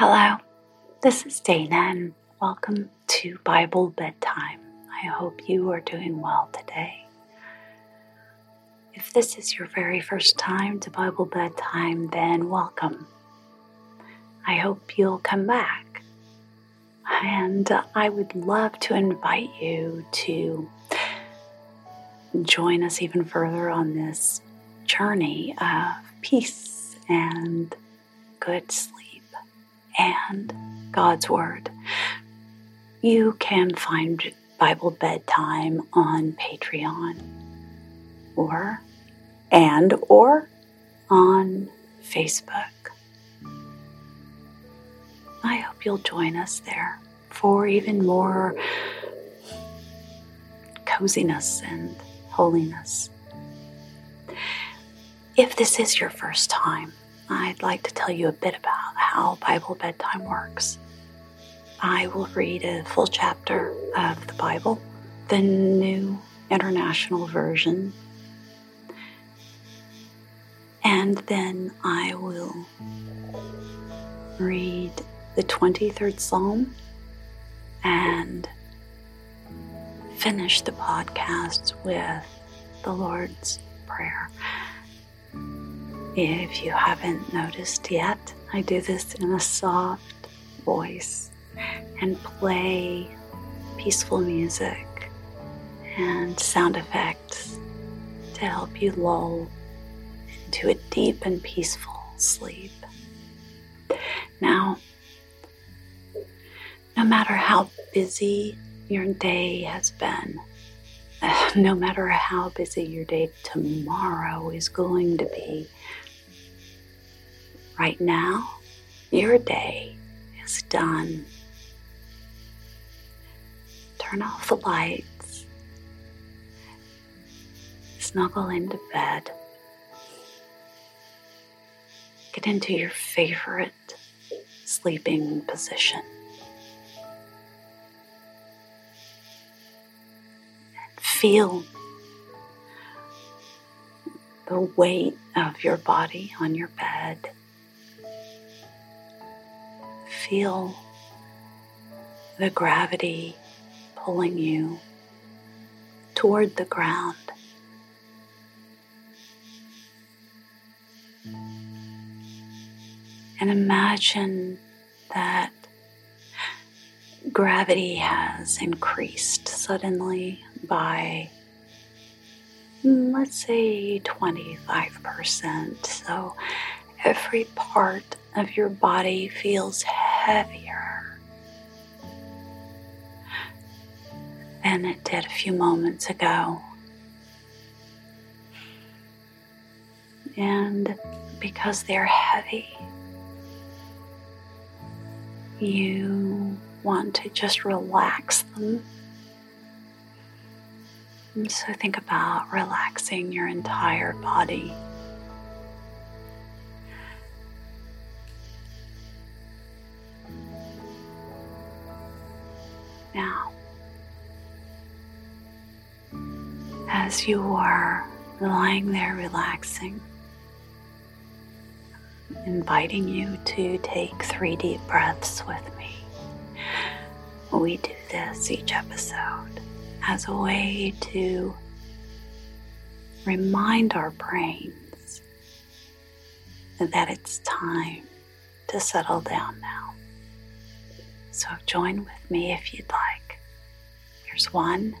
Hello, this is Dana, and welcome to Bible Bedtime. I hope you are doing well today. If this is your very first time to Bible Bedtime, then welcome. I hope you'll come back. And I would love to invite you to join us even further on this journey of peace and good sleep and God's Word. You can find Bible Bedtime on Patreon or and or on Facebook. I hope you'll join us there for even more coziness and holiness. If this is your first time, I'd like to tell you a bit about how Bible bedtime works. I will read a full chapter of the Bible, the New International Version, and then I will read the 23rd Psalm and finish the podcast with the Lord's Prayer. If you haven't noticed yet, I do this in a soft voice and play peaceful music and sound effects to help you lull into a deep and peaceful sleep. Now, no matter how busy your day has been, no matter how busy your day tomorrow is going to be, Right now, your day is done. Turn off the lights. Snuggle into bed. Get into your favorite sleeping position. Feel the weight of your body on your bed feel the gravity pulling you toward the ground. And imagine that gravity has increased suddenly by, mm, let's say, 25%. So every part of your body feels heavier than it did a few moments ago. And because they're heavy, you want to just relax them. And so think about relaxing your entire body. Now. As you are lying there relaxing, inviting you to take three deep breaths with me. We do this each episode as a way to remind our brains that it's time to settle down now. So join with me if you'd like. Here's one.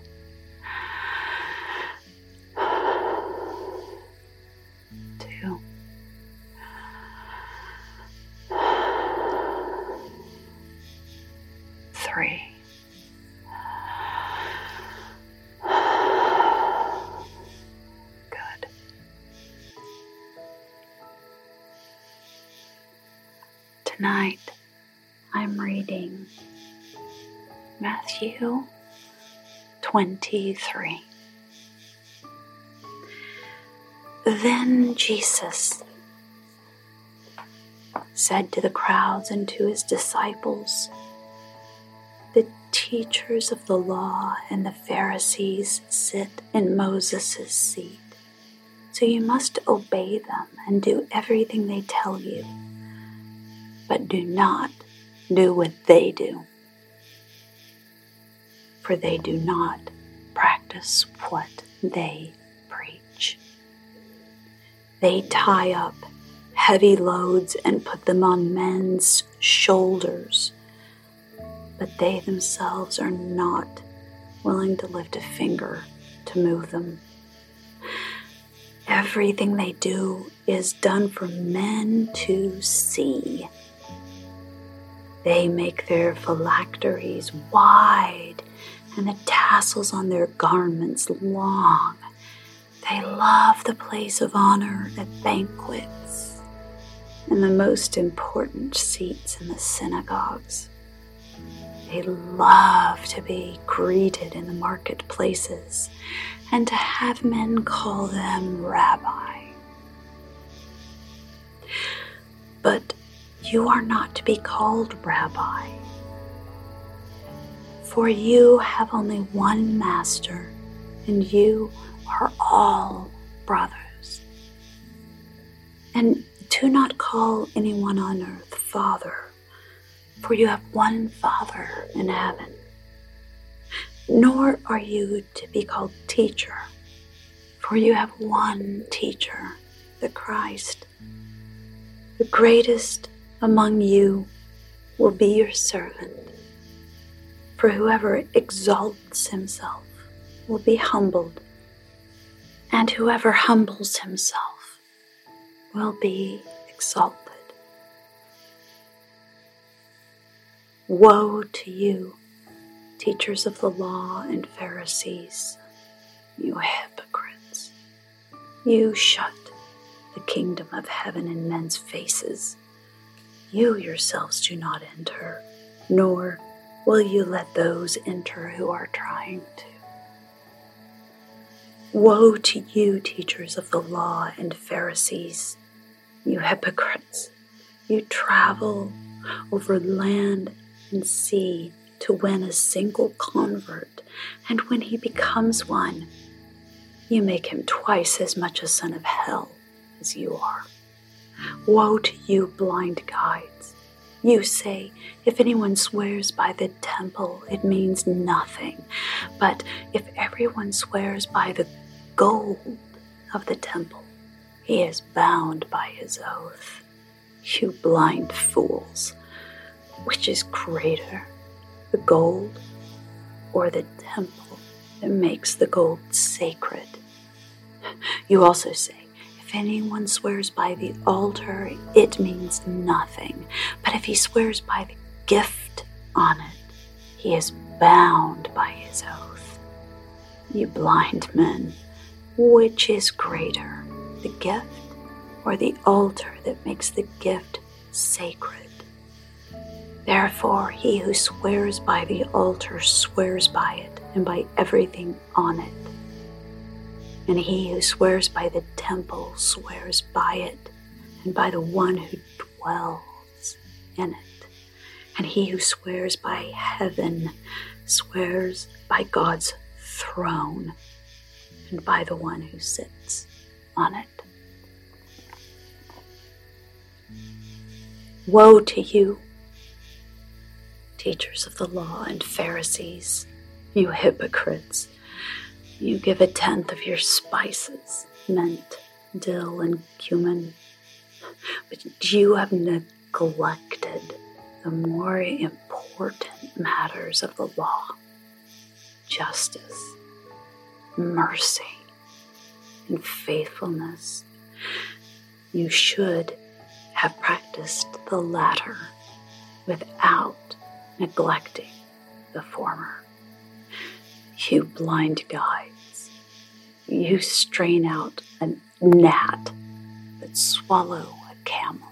Matthew 23. Then Jesus said to the crowds and to his disciples, The teachers of the law and the Pharisees sit in Moses' seat, so you must obey them and do everything they tell you. But do not do what they do, for they do not practice what they preach. They tie up heavy loads and put them on men's shoulders, but they themselves are not willing to lift a finger to move them. Everything they do is done for men to see. They make their phylacteries wide and the tassels on their garments long. They love the place of honor at banquets and the most important seats in the synagogues. They love to be greeted in the marketplaces and to have men call them rabbi. But you are not to be called rabbi, for you have only one master, and you are all brothers. And do not call anyone on earth Father, for you have one Father in heaven. Nor are you to be called teacher, for you have one teacher, the Christ. The greatest among you will be your servant. For whoever exalts himself will be humbled, and whoever humbles himself will be exalted. Woe to you! teachers of the law and Pharisees, you hypocrites. You shut the kingdom of heaven in men's faces. You yourselves do not enter, nor will you let those enter who are trying to. Woe to you, teachers of the law and Pharisees, you hypocrites! You travel over land and sea to win a single convert, and when he becomes one, you make him twice as much a son of hell as you are. Woe to you, blind guides! You say, if anyone swears by the temple, it means nothing. But if everyone swears by the gold of the temple, he is bound by his oath. You blind fools! Which is greater? the gold or the temple that makes the gold sacred. You also say, if anyone swears by the altar, it means nothing. But if he swears by the gift on it, he is bound by his oath. You blind men, which is greater, the gift or the altar that makes the gift sacred? Therefore, he who swears by the altar swears by it and by everything on it. And he who swears by the temple swears by it and by the one who dwells in it. And he who swears by heaven swears by God's throne and by the one who sits on it. Woe to you! teachers of the law and Pharisees, you hypocrites. You give a tenth of your spices, mint, dill, and cumin, but you have neglected the more important matters of the law justice, mercy, and faithfulness. You should have practiced the latter without neglecting the former. You blind guides, you strain out a gnat but swallow a camel.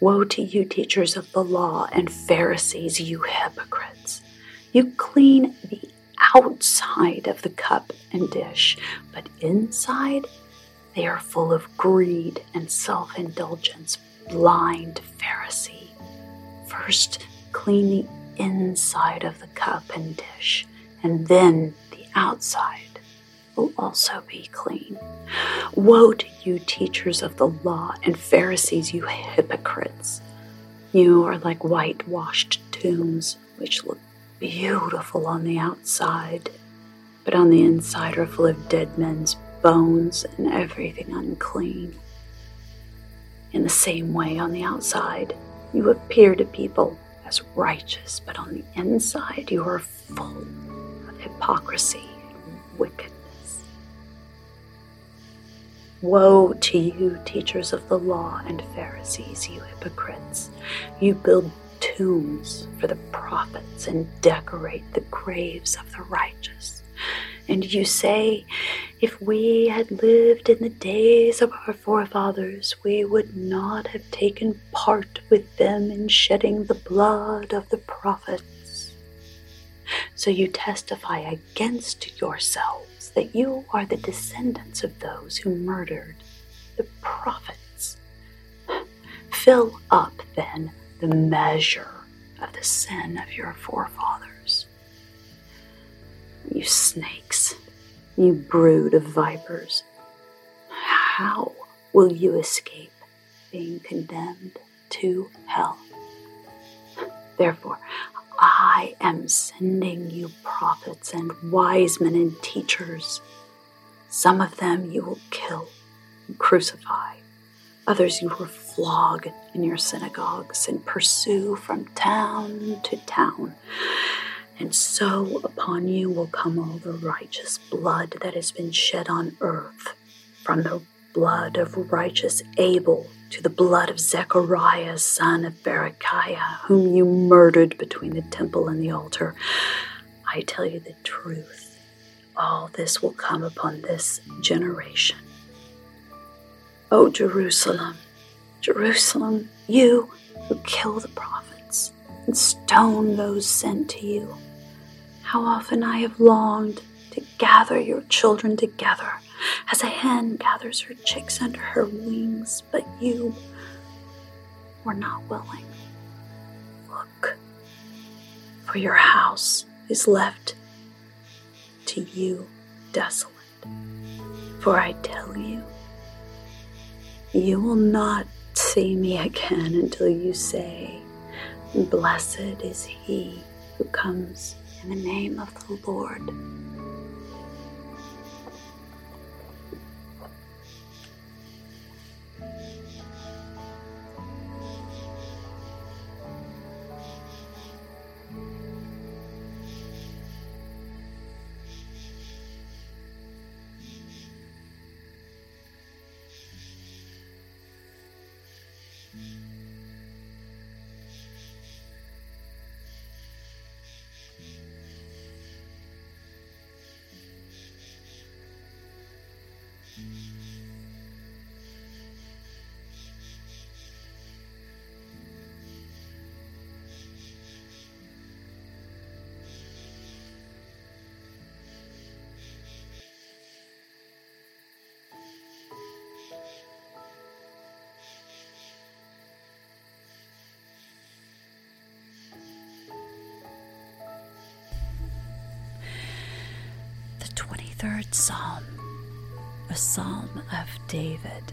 Woe to you, teachers of the law and Pharisees, you hypocrites! You clean the outside of the cup and dish, but inside they are full of greed and self indulgence. Blind Pharisee. First, clean the inside of the cup and dish, and then the outside will also be clean. Woe to you, teachers of the law and Pharisees, you hypocrites! You are like whitewashed tombs, which look beautiful on the outside, but on the inside are full of dead men's bones and everything unclean. In the same way, on the outside, you appear to people as righteous, but on the inside, you are full of hypocrisy and wickedness. Woe to you, teachers of the law and Pharisees, you hypocrites! You build tombs for the prophets and decorate the graves of the righteous. And you say, if we had lived in the days of our forefathers, we would not have taken part with them in shedding the blood of the prophets. So you testify against yourselves that you are the descendants of those who murdered the prophets. Fill up, then, the measure of the sin of your forefathers. You snakes, you brood of vipers, how will you escape being condemned to hell? Therefore, I am sending you prophets and wise men and teachers. Some of them you will kill and crucify. Others you will flog in your synagogues and pursue from town to town. And so upon you will come all the righteous blood that has been shed on earth, from the blood of righteous Abel to the blood of Zechariah, son of Berechiah, whom you murdered between the temple and the altar. I tell you the truth, all this will come upon this generation. O Jerusalem, Jerusalem, you who kill the prophets and stone those sent to you, how often I have longed to gather your children together as a hen gathers her chicks under her wings, but you were not willing. Look, for your house is left to you desolate. For I tell you, you will not see me again until you say, Blessed is he who comes in the name of the Lord. Psalm, a psalm of David.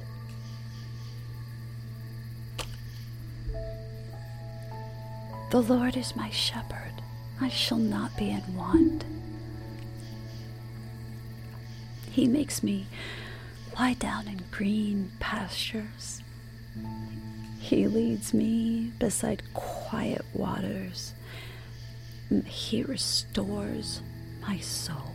The Lord is my shepherd, I shall not be in want. He makes me lie down in green pastures. He leads me beside quiet waters. He restores my soul.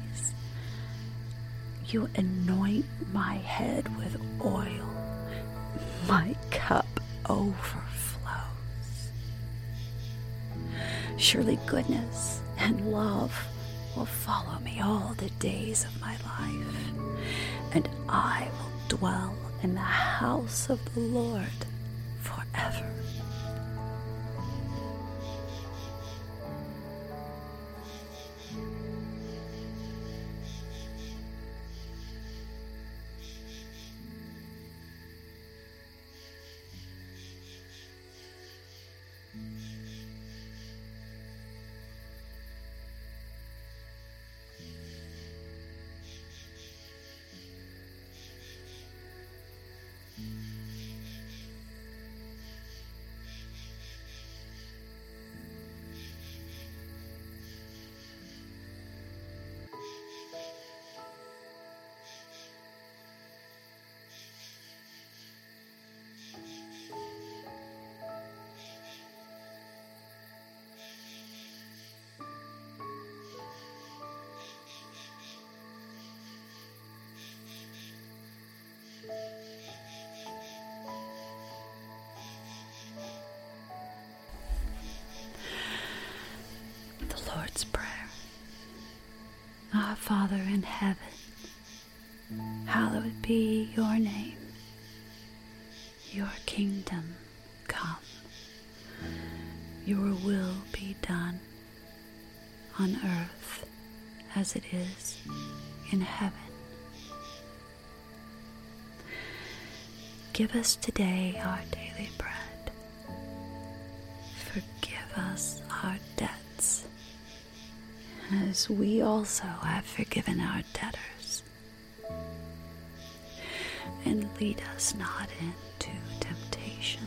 You anoint my head with oil. My cup overflows. Surely goodness and love will follow me all the days of my life, and I will dwell in the house of the Lord forever. Father in heaven, hallowed be your name. Your kingdom come. Your will be done on earth as it is in heaven. Give us today our daily bread. As we also have forgiven our debtors. And lead us not into temptation,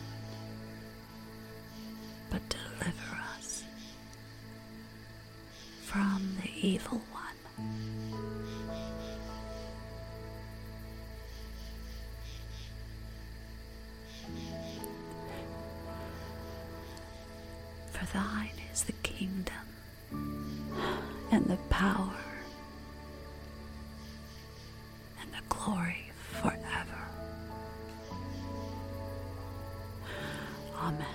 but deliver us from the evil one. Amen.